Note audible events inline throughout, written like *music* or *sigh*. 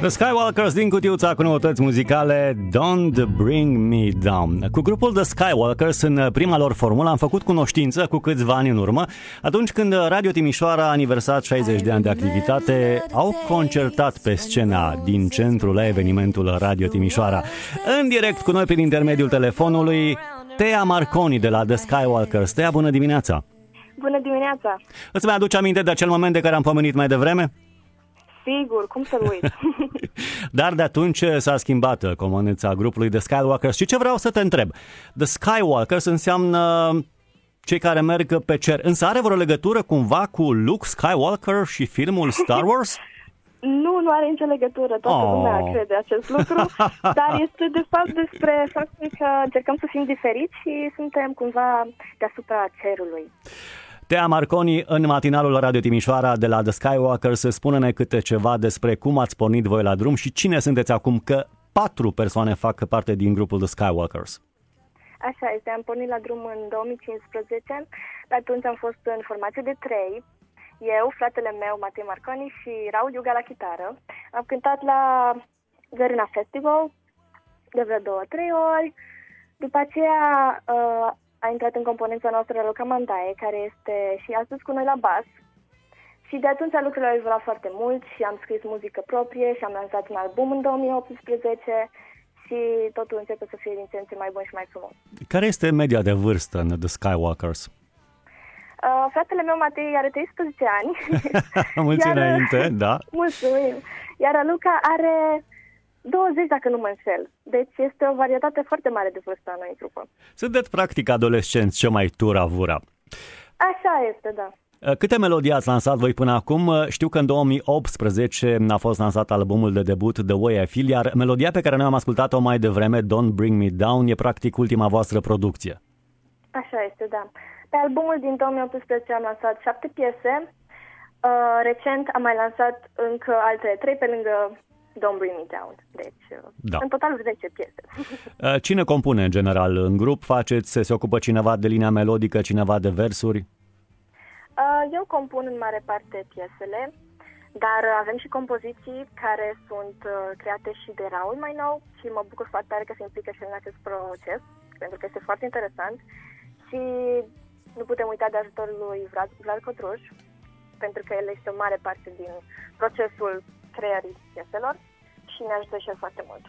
The Skywalkers din cutiuța cu noutăți muzicale Don't Bring Me Down. Cu grupul The Skywalkers în prima lor formulă am făcut cunoștință cu câțiva ani în urmă, atunci când Radio Timișoara a aniversat 60 de ani de activitate, au concertat pe scena din centrul la evenimentul Radio Timișoara. În direct cu noi prin intermediul telefonului, Tea Marconi de la The Skywalkers. Tea, bună dimineața! Bună dimineața! Îți mai aduce aminte de acel moment de care am pomenit mai devreme? Sigur, cum să-l uit? *laughs* Dar de atunci s-a schimbat uh, comuneța grupului The Skywalkers. Și ce vreau să te întreb? The Skywalkers înseamnă cei care merg pe cer. Însă are vreo legătură cumva cu Luke Skywalker și filmul Star *laughs* Wars? Nu, nu are nicio legătură, toată Oh. lumea crede acest lucru, *laughs* dar este de fapt despre faptul că încercăm să fim diferiți și suntem cumva deasupra cerului. Tea Marconi, în matinalul Radio Timișoara de la The Skywalkers, spune-ne câte ceva despre cum ați pornit voi la drum și cine sunteți acum, că patru persoane fac parte din grupul The Skywalkers. Așa este, am pornit la drum în 2015, pe atunci am fost în formație de trei, eu, fratele meu, Matei Marconi și Raul Iuga la chitară. Am cântat la Garina Festival de vreo două, trei ori. După aceea uh, a intrat în componența noastră Luca Mandae, care este și astăzi cu noi la bas. Și de atunci lucrurile au evoluat foarte mult și am scris muzică proprie și am lansat un album în 2018 și totul începe să fie din ce în ce mai bun și mai frumos. Care este media de vârstă în The Skywalkers? Uh, fratele meu, Matei, are 13 ani. *laughs* Mulți Iar- înainte, da. Mulțumim. Iar Luca are 20, dacă nu mă înșel. Deci este o varietate foarte mare de vârstă a noi în trupă. Sunteți practic adolescenți, ce mai tura-vura. Așa este, da. Câte melodii ați lansat voi până acum? Știu că în 2018 a fost lansat albumul de debut The Way I Feel, iar melodia pe care noi am ascultat-o mai devreme, Don't Bring Me Down, e practic ultima voastră producție. Așa este, da. Pe albumul din 2018 am lansat șapte piese. Uh, recent am mai lansat încă alte trei pe lângă Don't Bring Me Down. Deci, uh, Da. în total 10 piese. *laughs* Cine compune în general în grup? Faceți, se ocupă cineva de linia melodică, cineva de versuri? Uh, eu compun în mare parte piesele, dar uh, avem și compoziții care sunt uh, create și de Raul mai nou și mă bucur foarte tare că se implică și el în acest proces, pentru că este foarte interesant și nu putem uita de ajutorul lui Vlad, Vlad Cotruș, pentru că el este o mare parte din procesul creării pieselor și ne ajută și el foarte mult.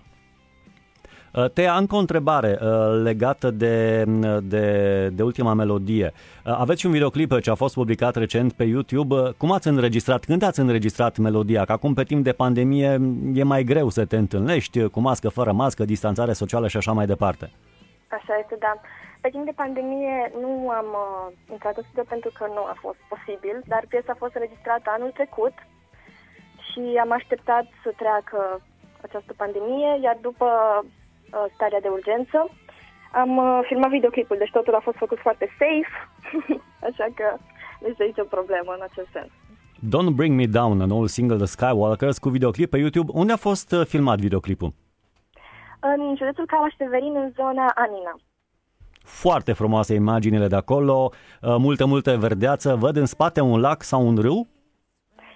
Tea, încă o întrebare uh, legată de, de, de ultima melodie. Uh, Aveți și un videoclip ce a fost publicat recent pe YouTube. Uh, Cum ați înregistrat? Când ați înregistrat melodia? Că acum, pe timp de pandemie, e mai greu să te întâlnești cu mască, fără mască, distanțare socială și așa mai departe. Așa este, da. Pe timp de pandemie nu am uh, intrat în studio pentru că nu a fost posibil, dar piesa a fost înregistrată anul trecut și am așteptat să treacă această pandemie, iar după uh, starea de urgență am uh, filmat videoclipul, deci totul a fost făcut foarte safe, *laughs* așa că nu este nicio problemă în acest sens. Don't Bring Me Down, noul single The Skywalkers cu videoclip pe YouTube. Unde a fost uh, filmat videoclipul? În județul Calaș-Severin, în zona Anina. Foarte frumoase imaginile de acolo, uh, multă, multă verdeață. Văd în spate un lac sau un râu?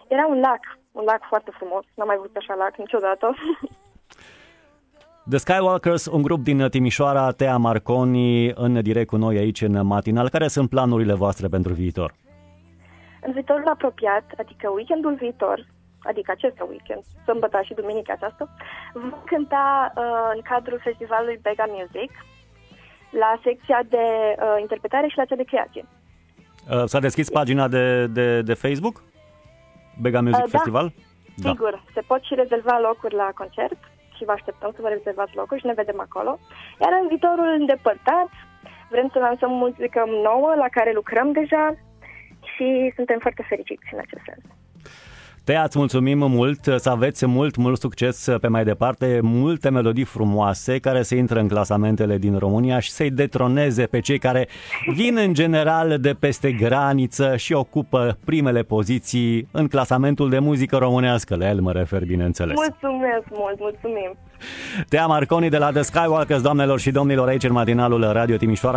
Era un lac, un lac foarte frumos, n-am mai văzut așa lac niciodată. *laughs* The Skywalkers, un grup din Timișoara, Tea Marconi, în direct cu noi aici în matinal. Care sunt planurile voastre pentru viitor? În viitorul apropiat, adică weekendul viitor, adică acest weekend, sâmbătă și duminica aceasta, vom cânta uh, în cadrul festivalului Bega Music la secția de uh, interpretare și la cea de creație. Uh, S-a deschis pagina de, de, de Facebook? Bega Music Uh, da. Festival? Sigur, se pot și rezerva locuri la concert și vă așteptăm să vă rezervați locuri și ne vedem acolo. Iar în viitorul îndepărtat, vrem să lansăm muzică nouă la care lucrăm deja și suntem foarte fericiți în acest sens. Tea, îți mulțumim mult, să aveți mult, mult succes pe mai departe, multe melodii frumoase care să intră în clasamentele din România și să-i detroneze pe cei care vin în general de peste graniță și ocupă primele poziții în clasamentul de muzică românească. La el mă refer, bineînțeles. Mulțumesc mult, mulțumim! Tea Marconi de la The Skywalkers, doamnelor și domnilor, aici în matinalul Radio Timișoara.